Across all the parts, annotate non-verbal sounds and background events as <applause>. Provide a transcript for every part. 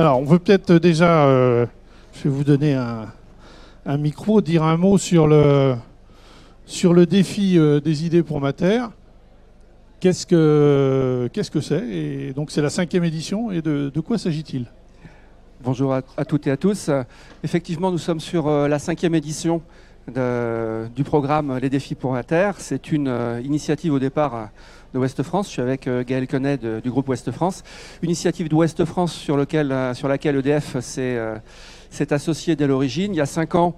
Alors, on veut peut-être déjà, euh, je vais vous donner un, micro, dire un mot sur le, défi euh, des idées pour ma terre. Qu'est-ce que c'est? Et donc c'est la cinquième édition. Et de, quoi s'agit-il? Bonjour à, toutes et à tous. Euh, Effectivement, nous sommes sur euh, la cinquième édition du programme Les défis pour la Terre. C'est une euh, initiative au départ euh, de Ouest France. Je suis avec euh, Gaël de- du groupe Ouest France. Initiative d'Ouest France sur, lequel, euh, sur laquelle EDF s'est euh, s'est associé dès l'origine. Il y a cinq ans,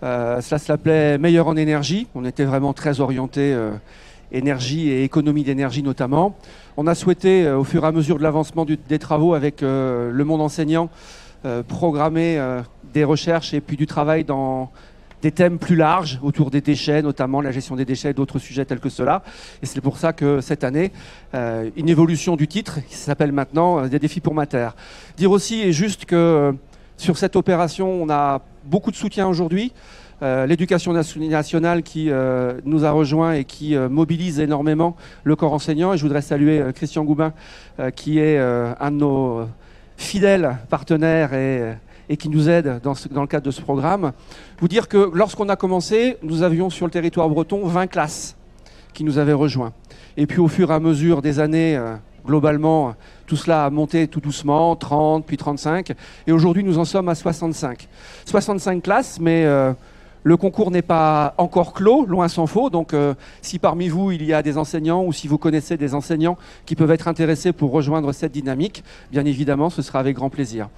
cela s'appelait Meilleur en énergie. On était vraiment très orienté énergie et économie d'énergie notamment. On a souhaité, au fur et à mesure de l'avancement des travaux avec le monde enseignant, programmer des recherches et puis du travail dans des thèmes plus larges autour des déchets, notamment la gestion des déchets et d'autres sujets tels que cela. Et c'est pour ça que cette année, euh, une évolution du titre qui s'appelle maintenant euh, Des défis pour ma terre. Dire aussi et juste que euh, sur cette opération, on a beaucoup de soutien aujourd'hui. L'éducation nation- nationale qui nous a rejoints et qui mobilise énormément le corps enseignant. Et je voudrais saluer Christian Goubin, qui est un de nos fidèles partenaires et, et qui nous aide dans, ce- dans le cadre de ce programme. Vous dire que lorsqu'on a commencé, nous avions sur le territoire breton 20 classes qui nous avaient rejoints. Et puis au fur et à mesure des années, euh, globalement, tout cela a monté tout doucement, 30, puis 35. Et aujourd'hui, nous en sommes à 65. 65 classes, mais euh, le concours n'est pas encore clos, loin s'en faut. Donc euh, si parmi vous, il y a des enseignants ou si vous connaissez des enseignants qui peuvent être intéressés pour rejoindre cette dynamique, bien évidemment, ce sera avec grand plaisir.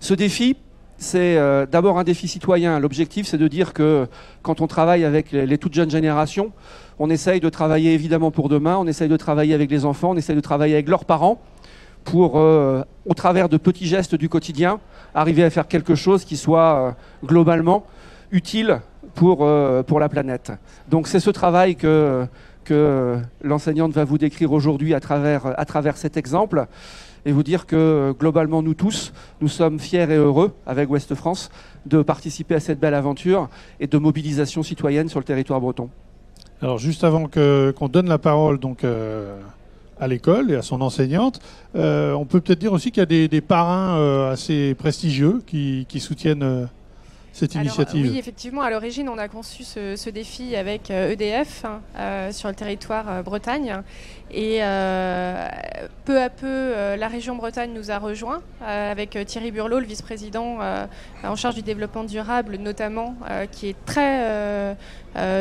Ce défi, c'est euh, d'abord un défi citoyen. L'objectif, c'est de dire que quand on travaille avec les, toutes jeunes générations, on essaye de travailler évidemment pour demain, on essaye de travailler avec les enfants, on essaye de travailler avec leurs parents pour, euh, au travers de petits gestes du quotidien, arriver à faire quelque chose qui soit euh, globalement utile pour, pour la planète. Donc c'est ce travail que, que l'enseignante va vous décrire aujourd'hui à travers, à travers cet exemple et vous dire que euh, globalement nous tous, nous sommes fiers et heureux avec Ouest France de participer à cette belle aventure et de mobilisation citoyenne sur le territoire breton. Alors juste avant qu'on donne la parole donc euh, à l'école et à son enseignante, euh, on peut peut-être dire aussi qu'il y a des, parrains assez prestigieux qui soutiennent Alors, oui, effectivement, à l'origine, on a conçu ce, ce défi avec euh, EDF hein, euh, sur le territoire euh, Bretagne. Et peu à peu, la région Bretagne nous a rejoints avec Thierry Burlot, le vice-président en charge du développement durable, notamment, qui est très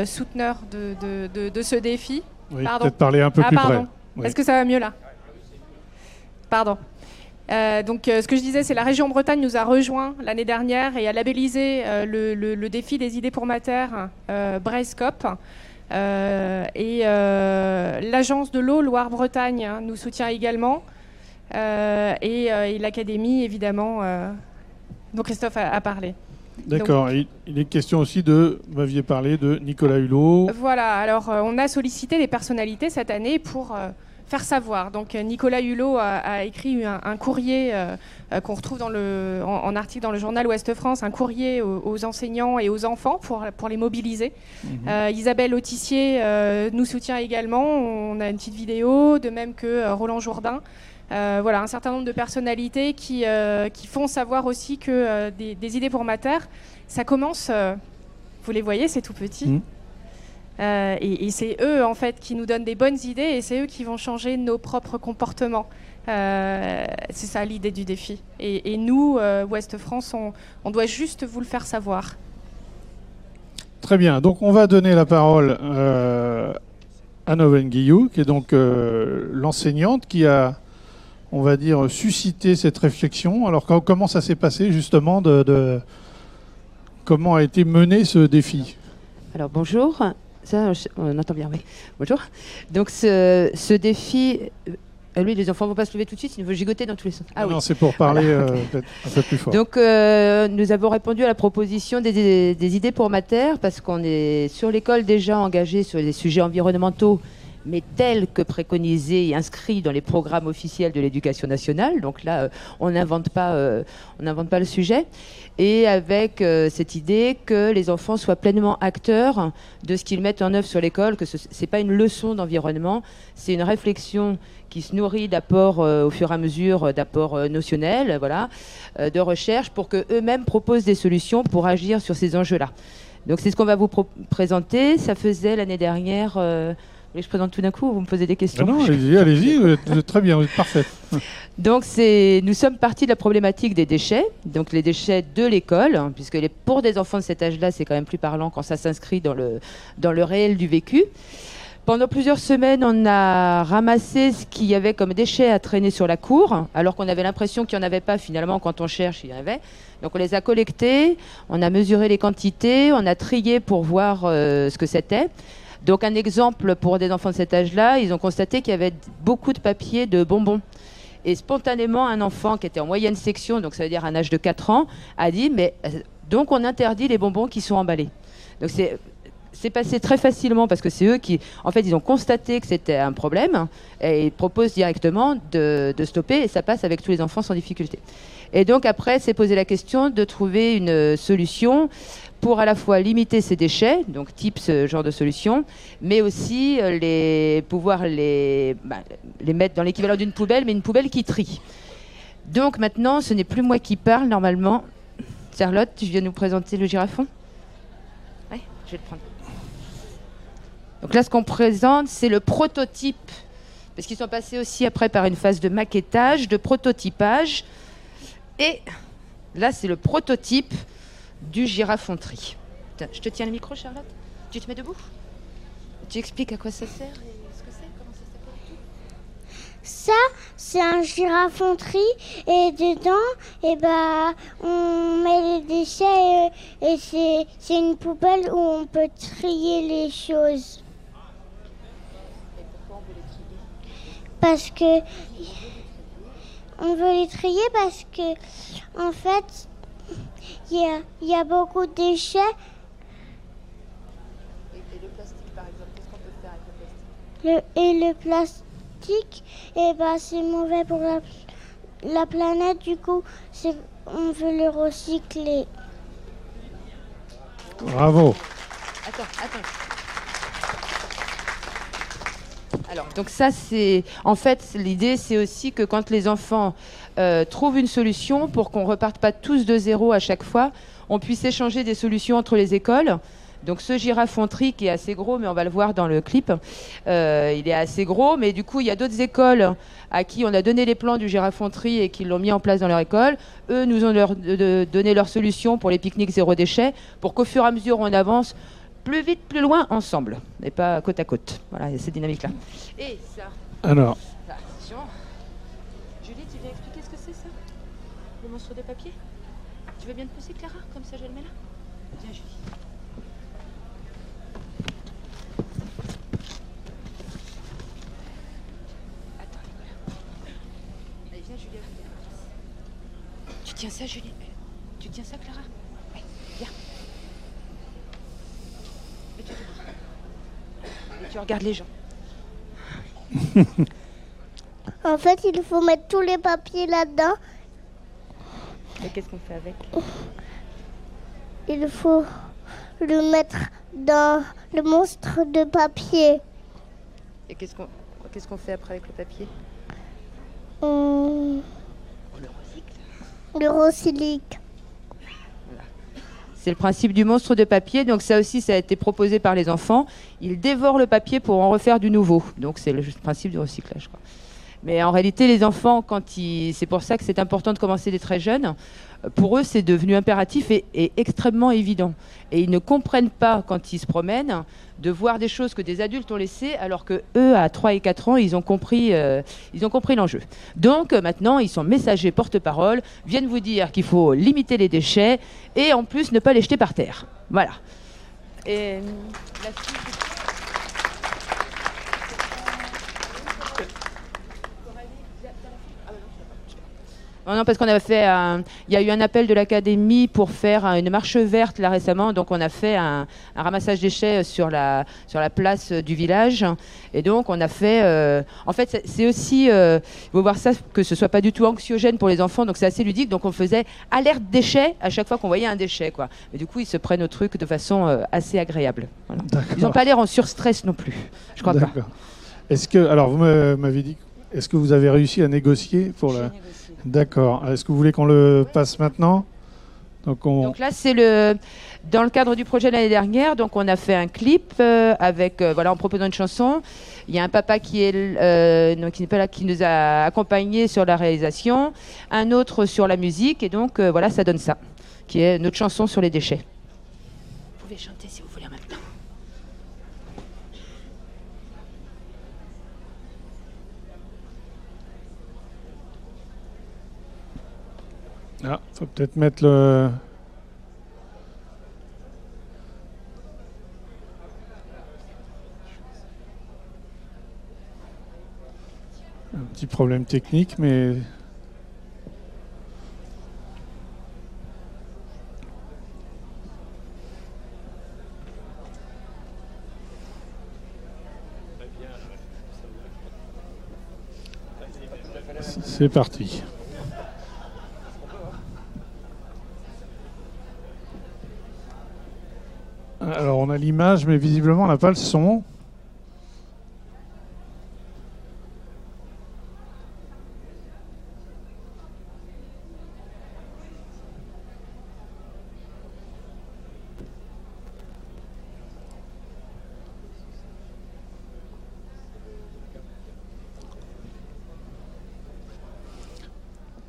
souteneur de, de- de- de ce défi. Oui, pardon. peut-être parler un peu ah, plus pardon. près. Oui. Est-ce que ça va mieux là? Pardon. Euh, donc, euh, ce que je disais, c'est la région Bretagne nous a rejoints l'année dernière et a labellisé euh, le, le- le défi des idées pour ma terre. Euh, et l'agence de l'eau Loire-Bretagne hein, nous soutient également. Et, et l'académie, évidemment, dont Christophe a, a parlé. D'accord. Il est question aussi de, vous m'aviez parlé de Nicolas Hulot. Voilà, alors on a sollicité des personnalités cette année pour faire savoir. Donc euh, Nicolas Hulot a, a écrit un, un courrier euh, euh, qu'on retrouve dans le, en, en article dans le journal Ouest France, un courrier aux, aux enseignants et aux enfants pour, pour les mobiliser. Euh, Isabelle Autissier euh, nous soutient également, on a une petite vidéo, de même que Roland Jourdain. Voilà, un certain nombre de personnalités qui, qui font savoir aussi que des, des idées pour ma terre, ça commence, vous les voyez, c'est tout petit. Mhm. Euh, et et c'est eux, en fait, qui nous donnent des bonnes idées et c'est eux qui vont changer nos propres comportements. Euh, c'est ça l'idée du défi. Et, et nous, euh, Ouest France, on, on doit juste vous le faire savoir. Très bien. Donc on va donner la parole euh, à Noven Guillou, qui est donc euh, l'enseignante qui a, on va dire, suscité cette réflexion. Alors quand- comment ça s'est passé justement de, de- comment a été mené ce défi? Alors bonjour, ça on entend bien, oui. Bonjour. Donc ce, ce défi, euh, lui les enfants vont pas se lever tout de suite, ils vont gigoter dans tous les sens. Ah oui. Non, c'est pour parler Voilà, euh, <laughs> peut-être un peu plus fort. Donc euh, nous avons répondu à la proposition des, des- des idées pour ma terre parce qu'on est sur l'école déjà engagé sur les sujets environnementaux, mais tel que préconisé et inscrit dans les programmes officiels de l'éducation nationale. Donc là, euh, on n'invente pas, euh, on n'invente pas le sujet. Et avec euh, cette idée que les enfants soient pleinement acteurs de ce qu'ils mettent en œuvre sur l'école, que ce n'est pas une leçon d'environnement, c'est une réflexion qui se nourrit d'apports au fur et à mesure, d'apports notionnels, voilà, de recherche, pour qu'eux-mêmes proposent des solutions pour agir sur ces enjeux-là. Donc c'est ce qu'on va vous présenter. Ça faisait l'année dernière je présente tout d'un coup vous me posez des questions ah Non, allez-y, allez-y, très bien, vous êtes parfaite. <laughs> Donc nous sommes partis de la problématique des déchets, donc les déchets de l'école, hein, puisque les, pour des enfants de cet âge-là, c'est quand même plus parlant quand ça s'inscrit dans le, dans le réel du vécu. Pendant plusieurs semaines, on a ramassé ce qu'il y avait comme déchets à traîner sur la cour, alors qu'on avait l'impression qu'il n'y en avait pas. Finalement, quand on cherche, il y en avait. Donc on les a collectés, on a mesuré les quantités, on a trié pour voir euh, ce que c'était. Donc un exemple pour des enfants de cet âge-là, ils ont constaté qu'il y avait beaucoup de papiers de bonbons. Et spontanément, un enfant qui était en moyenne section, donc ça veut dire un âge de 4 ans, a dit, mais euh, donc on interdit les bonbons qui sont emballés. Donc c'est passé très facilement parce que c'est eux qui, en fait, ils ont constaté que c'était un problème et ils proposent directement de, de, stopper et ça passe avec tous les enfants sans difficulté. Et donc après, c'est posé la question de trouver une solution pour à la fois limiter ces déchets, donc type ce genre de solution, mais aussi euh, les, pouvoir les, bah, les mettre dans l'équivalent d'une poubelle, mais une poubelle qui trie. Donc maintenant, ce n'est plus moi qui parle normalement. Charlotte, tu viens nous présenter le girafon? Oui, je vais le prendre. Donc là, ce qu'on présente, c'est le prototype, parce qu'ils sont passés aussi après par une phase de maquettage, de prototypage. Et là, c'est le prototype du girafon-tri. Je te tiens le micro, Charlotte Tu te mets debout? Tu expliques à quoi ça sert et ça c'est un girafon-tri et dedans, et eh ben, on met les déchets et, c'est une poubelle où on peut trier les choses. Et pourquoi on veut les trier Parce que on veut les trier parce que en fait il y a, beaucoup de déchets. Et, le plastique, par exemple, qu'est-ce qu'on peut faire avec le plastique Et le plastique, eh ben, c'est mauvais pour la, la planète, du coup, on veut le recycler. Bravo. Attends, attends. Alors, donc ça, c'est... En fait, l'idée, c'est aussi que quand les enfants euh, trouve une solution pour qu'on reparte pas tous de zéro à chaque fois, on puisse échanger des solutions entre les écoles. Donc ce girafonterie qui est assez gros, mais on va le voir dans le clip, euh, il est assez gros, mais du coup il y a d'autres écoles à qui on a donné les plans du girafonterie et qui l'ont mis en place dans leur école. Eux nous ont leur, donné leur solution pour les pique-niques zéro déchet, pour qu'au fur et à mesure on avance plus vite, plus loin, ensemble, et pas côte à côte. Voilà, il y a cette dynamique-là. Et ça. Alors. sur des papiers Tu veux bien te pousser, Clara Comme ça, je le mets là? Viens, Julie. Attends, Nicolas. Allez, viens, Julie. Tu tiens ça, Julie? Tu tiens ça, Clara Oui, viens. Et tu, Regardes les gens. en fait, il faut mettre tous les papiers là-dedans et qu'est-ce qu'on fait avec? Il faut le mettre dans le monstre de papier. Et qu'est-ce qu'on qu'est-ce qu'on fait après avec le papier? On, le recycle. Le recycle. C'est le principe du monstre de papier. Donc ça aussi, ça a été proposé par les enfants. Ils dévorent le papier pour en refaire du nouveau. Donc c'est le principe du recyclage. Mais en réalité, les enfants, quand ils... c'est pour ça que c'est important de commencer dès très jeunes. Pour eux, c'est devenu impératif et, extrêmement évident. Et ils ne comprennent pas, quand ils se promènent, de voir des choses que des adultes ont laissées, alors que eux, à 3 et 4 ans, ils ont compris, euh, ils ont compris l'enjeu. Donc maintenant, ils sont messagers, porte-parole, viennent vous dire qu'il faut limiter les déchets et en plus ne pas les jeter par terre. Voilà. Et la Non, parce qu'on a fait un... Il y a eu un appel de l'académie pour faire une marche verte là récemment. Donc on a fait un, ramassage déchets sur la, sur la place du village. Et donc on a fait... Euh, en fait, c'est aussi... Euh, il faut voir ça, que ce soit pas du tout anxiogène pour les enfants. Donc c'est assez ludique. Donc on faisait alerte déchets à chaque fois qu'on voyait un déchet. Quoi. Et du coup, ils se prennent au truc de façon euh, assez agréable. Ils n'ont pas l'air en surstress non plus. Je crois pas. Est-ce que... Alors vous m'avez dit... Est-ce que vous avez réussi à négocier pour la... D'accord. Est-ce que vous voulez qu'on le passe maintenant donc, là, c'est le dans le cadre du projet l'année dernière. Donc on a fait un clip euh, avec euh, voilà en proposant une chanson. Il y a un papa qui est euh, qui n'est pas là, qui nous a accompagnés sur la réalisation, un autre sur la musique et donc voilà ça donne ça, qui est notre chanson sur les déchets. Vous pouvez chanter si vous voulez en même temps. Ah, faut peut-être mettre le. Un petit problème technique, mais. C'est parti. Alors on a l'image, mais visiblement on n'a pas le son.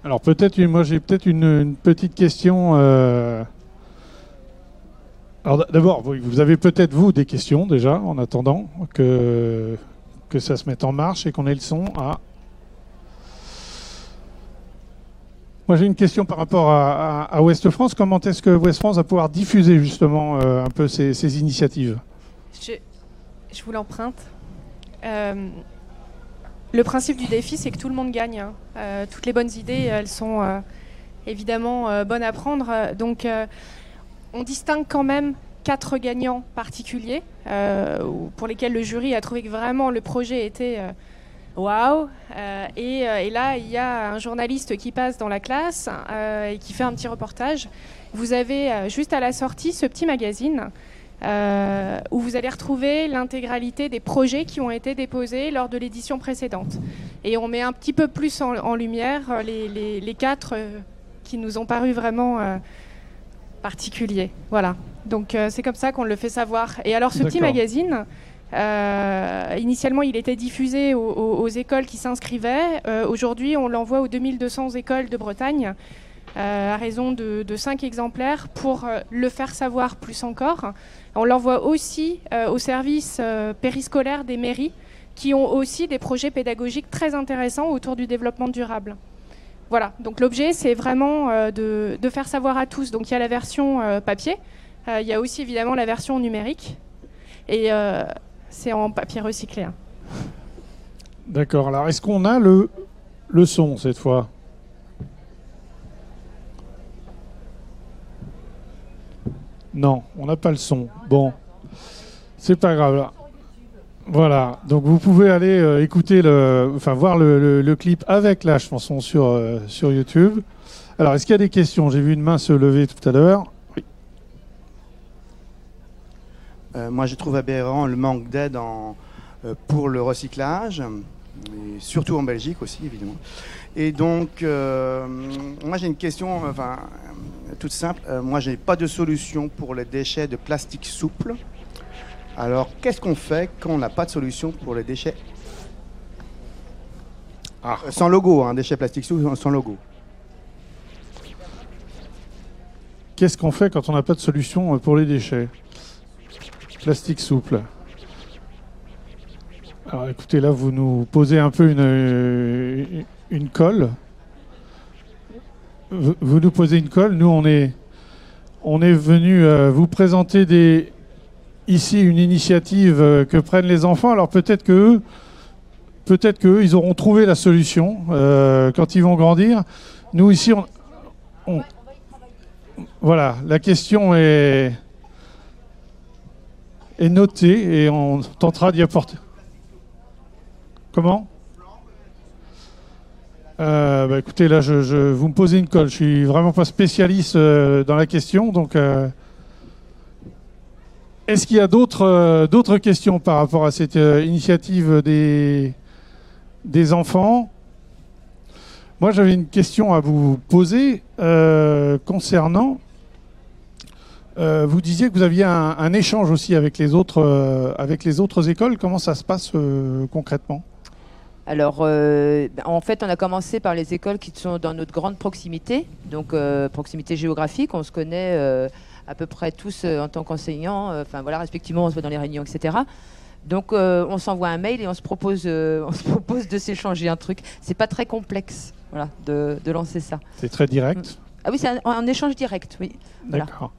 Alors peut-être, moi j'ai peut-être une, petite question. Euh, alors d'abord, vous avez peut-être vous des questions déjà en attendant que, ça se mette en marche et qu'on ait le son. à... Moi j'ai une question par rapport à, à, Ouest France. Comment est-ce que Ouest France va pouvoir diffuser justement euh, un peu ces, initiatives? Je, je, vous l'emprunte. Euh, le principe du défi, c'est que tout le monde gagne. Hein. Euh, toutes les bonnes idées, elles sont évidemment bonnes à prendre. Donc on distingue quand même quatre gagnants particuliers euh, pour lesquels le jury a trouvé que vraiment le projet était euh, waouh. Euh, et, là, il y a un journaliste qui passe dans la classe et qui fait un petit reportage. Vous avez juste à la sortie ce petit magazine. où vous allez retrouver l'intégralité des projets qui ont été déposés lors de l'édition précédente. Et on met un petit peu plus en, lumière les quatre qui nous ont paru vraiment particulier. Voilà. Donc euh, c'est comme ça qu'on le fait savoir. Et alors ce petit magazine, euh, initialement il était diffusé aux, écoles qui s'inscrivaient. Euh, aujourd'hui on l'envoie aux 2200 écoles de Bretagne. à raison de, de 5 exemplaires pour le faire savoir plus encore. On l'envoie aussi aux services périscolaires des mairies qui ont aussi des projets pédagogiques très intéressants autour du développement durable. Voilà, donc l'objet, c'est vraiment euh, de, faire savoir à tous. Donc il y a la version euh, papier, euh, il y a aussi évidemment la version numérique, et c'est en papier recyclé. Hein. D'accord, alors est-ce qu'on a le, le son cette fois? Non, on n'a pas le son. Bon, c'est pas grave. Voilà, donc vous pouvez aller euh, écouter le, enfin voir le, clip avec la chanson sur, euh, sur YouTube. Alors, est-ce qu'il y a des questions? J'ai vu une main se lever tout à l'heure. Oui. Euh, moi, je trouve aberrant le manque d'aide pour le recyclage, surtout en Belgique aussi, évidemment. Et donc, moi, j'ai une question, toute simple. moi, je n'ai pas de solution pour les déchets de plastique souple. Alors, qu'est-ce qu'on fait quand on n'a pas de solution pour les déchets ah. euh, Sans logo, un hein, déchet plastique sans logo. Qu'est-ce qu'on fait quand on n'a pas de solution euh, pour les déchets Plastique souple. Alors écoutez, là, vous nous posez un peu une, euh, une colle. Vous nous posez une colle. Nous, on est, on est venu vous présenter des, ici une initiative euh, que prennent les enfants. Alors peut-être que peut-être qu'eux, ils auront trouvé la solution euh, quand ils vont grandir. Nous ici, on, voilà, la question est, notée et on tentera d'y apporter. Comment? Euh, bah, Écoutez, là, je, vous me posez une colle. Je suis vraiment pas spécialiste dans la question, donc. Est-ce qu'il y a d'autres euh, d'autres questions par rapport à cette euh, initiative des, des enfants? Moi, j'avais une question à vous poser euh, concernant. vous disiez que vous aviez un, échange aussi avec les autres avec les autres écoles. Comment ça se passe concrètement? Alors, euh, en fait, on a commencé par les écoles qui sont dans notre grande proximité, donc proximité géographique. On se connaît à peu près tous euh, en tant qu'enseignants. euh, Enfin, voilà, respectivement, on se voit dans les réunions, etc. Donc, euh, on s'envoie un mail et on se propose, on <laughs> se propose de s'échanger un truc. C'est pas très complexe, voilà, de, de lancer ça. C'est très direct. Ah oui, c'est un, un échange direct, oui. Voilà. D'accord.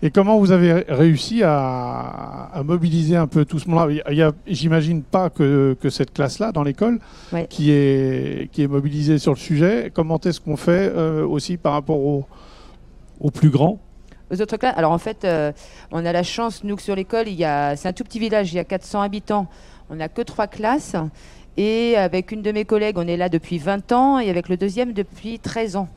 Et comment vous avez réussi à, à mobiliser un peu tout ce monde-là? Il y a- J'imagine pas que, que cette classe-là dans l'école Ouais. qui, est, qui est mobilisée sur le sujet. Comment est-ce qu'on fait euh, aussi par rapport aux, aux plus grands Aux autres classes. Alors en fait, euh, on a la chance, nous, sur l'école, il y a, c'est un tout petit village, il y a 400 habitants. On n'a que trois classes. Et avec une de mes collègues, on est là depuis 20 ans et avec le deuxième depuis 13 ans.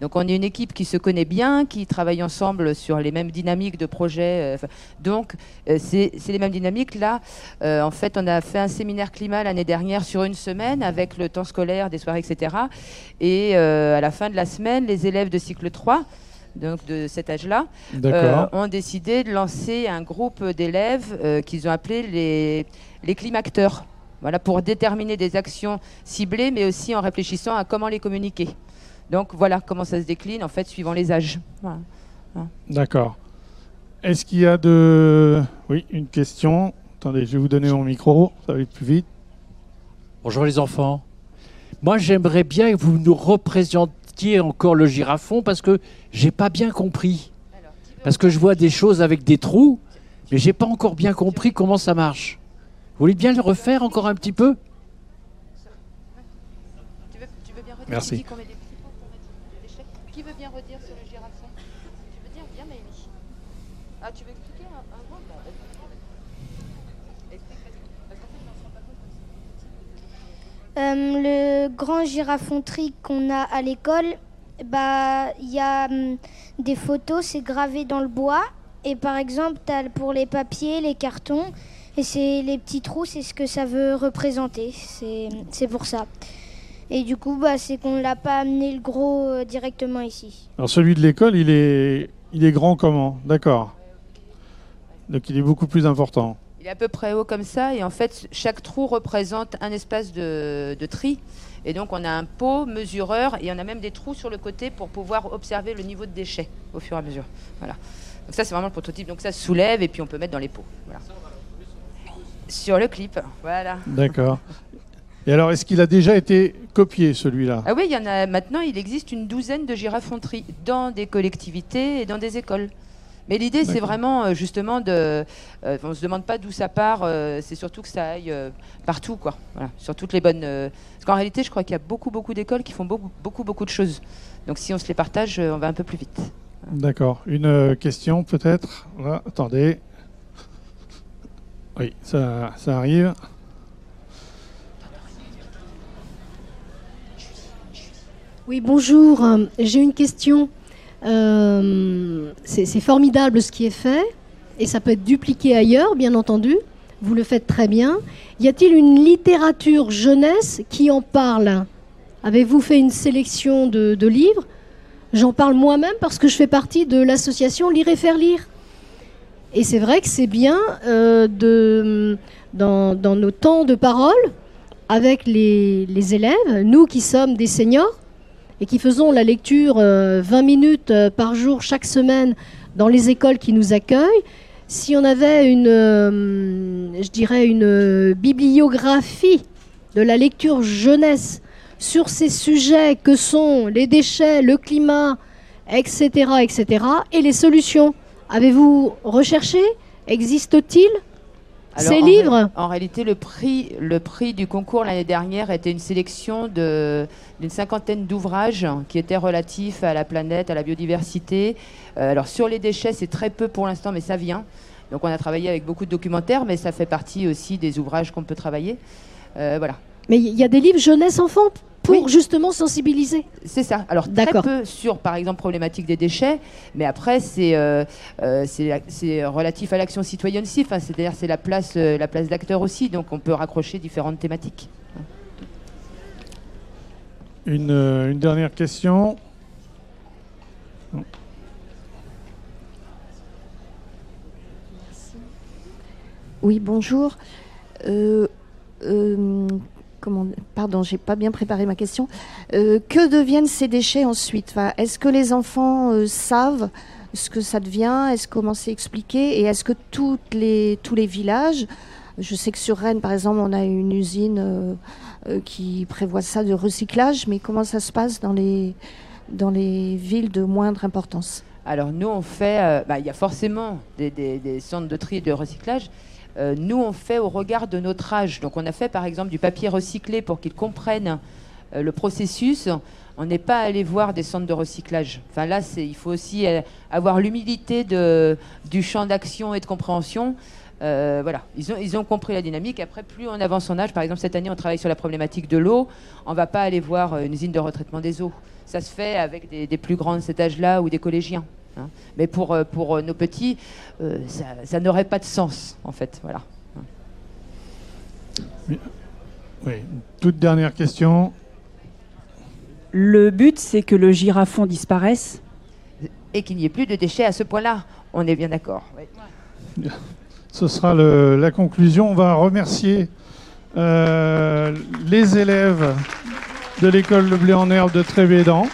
Donc on est une équipe qui se connaît bien, qui travaille ensemble sur les mêmes dynamiques de projet. euh, donc euh, c'est les mêmes dynamiques. Là, en fait, on a fait un séminaire climat l'année dernière sur une semaine avec le temps scolaire, des soirées, etc. Et à la fin de la semaine, les élèves de cycle 3, donc de cet âge-là, euh, ont décidé de lancer un groupe d'élèves euh, qu'ils ont appelé les, les climacteurs. Voilà, pour déterminer des actions ciblées, mais aussi en réfléchissant à comment les communiquer. Donc voilà comment ça se décline, en fait, suivant les âges. Voilà. D'accord. Est-ce qu'il y a de... Oui, une question? Attendez, je vais vous donner mon micro. Ça va aller plus vite. Bonjour les enfants. Moi, j'aimerais bien que vous nous représentiez encore le girafon parce que j'ai pas bien compris. Parce que je vois des choses avec des trous, mais j'ai pas encore bien compris comment ça marche. Vous voulez bien le refaire encore un petit peu? Tu veux, tu veux bien redire Merci. Qui veut bien redire sur le girafon Tu veux dire Viens, Maëlie. Ah, tu veux expliquer un, un mot Bah, vas-y. Explique, vas-y. Parce qu'en fait, on se rend pas compte comme Euh, c'est le grand girafon-tri qu'on a à l'école, bah, il y a hum, des photos, c'est gravé dans le bois. Et par exemple, pour les papiers, les cartons, et c'est les petits trous, c'est ce que ça veut représenter. C'est pour ça. Et du coup, bah, c'est qu'on l'a pas amené le gros euh, directement ici. Alors celui de l'école, il est, il est grand comment? D'accord. Donc il est beaucoup plus important. Il est à peu près haut comme ça, et en fait, chaque trou représente un espace de, de tri. Et donc, on a un pot mesureur, et on a même des trous sur le côté pour pouvoir observer le niveau de déchets au fur et à mesure. Voilà. Donc ça, c'est vraiment le prototype. Donc ça se soulève, et puis on peut mettre dans les pots. Voilà. Sur le clip, voilà. D'accord. Et alors, est-ce qu'il a déjà été copié, celui-là? Ah oui, il y en a maintenant, il existe une douzaine de girafonteries dans des collectivités et dans des écoles. Mais l'idée, c'est vraiment euh, justement de. euh, on ne se demande pas d'où ça part, euh, c'est surtout que ça aille euh, partout, quoi. Voilà, sur toutes les bonnes. euh, Parce qu'en réalité, je crois qu'il y a beaucoup, beaucoup d'écoles qui font beaucoup, beaucoup, beaucoup de choses. Donc si on se les partage, on va un peu plus vite. D'accord. Une question, peut-être? Là, Attendez. Oui, ça, ça arrive. Oui, bonjour. J'ai une question. Euh, c'est formidable ce qui est fait et ça peut être dupliqué ailleurs, bien entendu. Vous le faites très bien. Y a-t-il une littérature jeunesse qui en parle? Avez-vous fait une sélection de, livres? J'en parle moi-même parce que je fais partie de l'association Lire et faire lire. Et c'est vrai que c'est bien euh, de, dans, dans nos temps de parole avec les, les élèves, nous qui sommes des seniors, et qui faisons la lecture euh, 20 minutes euh, par jour chaque semaine dans les écoles qui nous accueillent, si on avait une, euh, je dirais une euh, bibliographie de la lecture jeunesse sur ces sujets que sont les déchets, le climat, etc., etc., et les solutions, avez-vous recherché? Existe-t-il? Alors, Ces en livres En réalité, le prix, le prix du concours l'année dernière était une sélection d'une cinquantaine d'ouvrages qui étaient relatifs à la planète, à la biodiversité. Euh, alors sur les déchets, c'est très peu pour l'instant, mais ça vient. Donc on a travaillé avec beaucoup de documentaires, mais ça fait partie aussi des ouvrages qu'on peut travailler. Euh, voilà. Mais il y a des livres jeunesse-enfant pour justement sensibiliser. C'est ça. Alors très peu sur, par exemple, problématique des déchets, mais après c'est euh, euh, c'est relatif à l'action citoyenne aussi. Enfin, c'est-à-dire c'est la place euh, la place d'acteur aussi. Donc on peut raccrocher différentes thématiques. Une, euh, une dernière question. Oui, bonjour. Pardon, j'ai pas bien préparé ma question. Euh, que deviennent ces déchets ensuite? Est-ce que les enfants euh, savent ce que ça devient? Est-ce comment c'est expliqué? Et est-ce que toutes les, tous les villages, je sais que sur Rennes, par exemple, on a une usine euh, qui prévoit ça de recyclage, mais comment ça se passe dans les, dans les villes de moindre importance? Alors nous, on fait, bah, il y a forcément des centres de tri et de recyclage. Euh, nous, on fait au regard de notre âge. Donc on a fait par exemple du papier recyclé pour qu'ils comprennent euh, le processus. On n'est pas allé voir des centres de recyclage. Enfin là, il faut aussi euh, avoir l'humilité du champ d'action et de compréhension. Voilà, ils ont, compris la dynamique. Après, plus on avance en âge, par exemple, cette année, on travaille sur la problématique de l'eau. On ne va pas aller voir une usine de retraitement des eaux. Ça se fait avec des, des plus grands de cet âge-là ou des collégiens. Hein. Mais pour, euh, pour euh, nos petits, euh, ça, ça n'aurait pas de sens, en fait. Voilà. Oui, toute dernière question. Le but, c'est que le girafon disparaisse. Et qu'il n'y ait plus de déchets à ce point-là. On est bien d'accord. oui. Ce sera le- la conclusion. On va remercier euh, les élèves de l'école Le Blé en Herbe de Trébédan.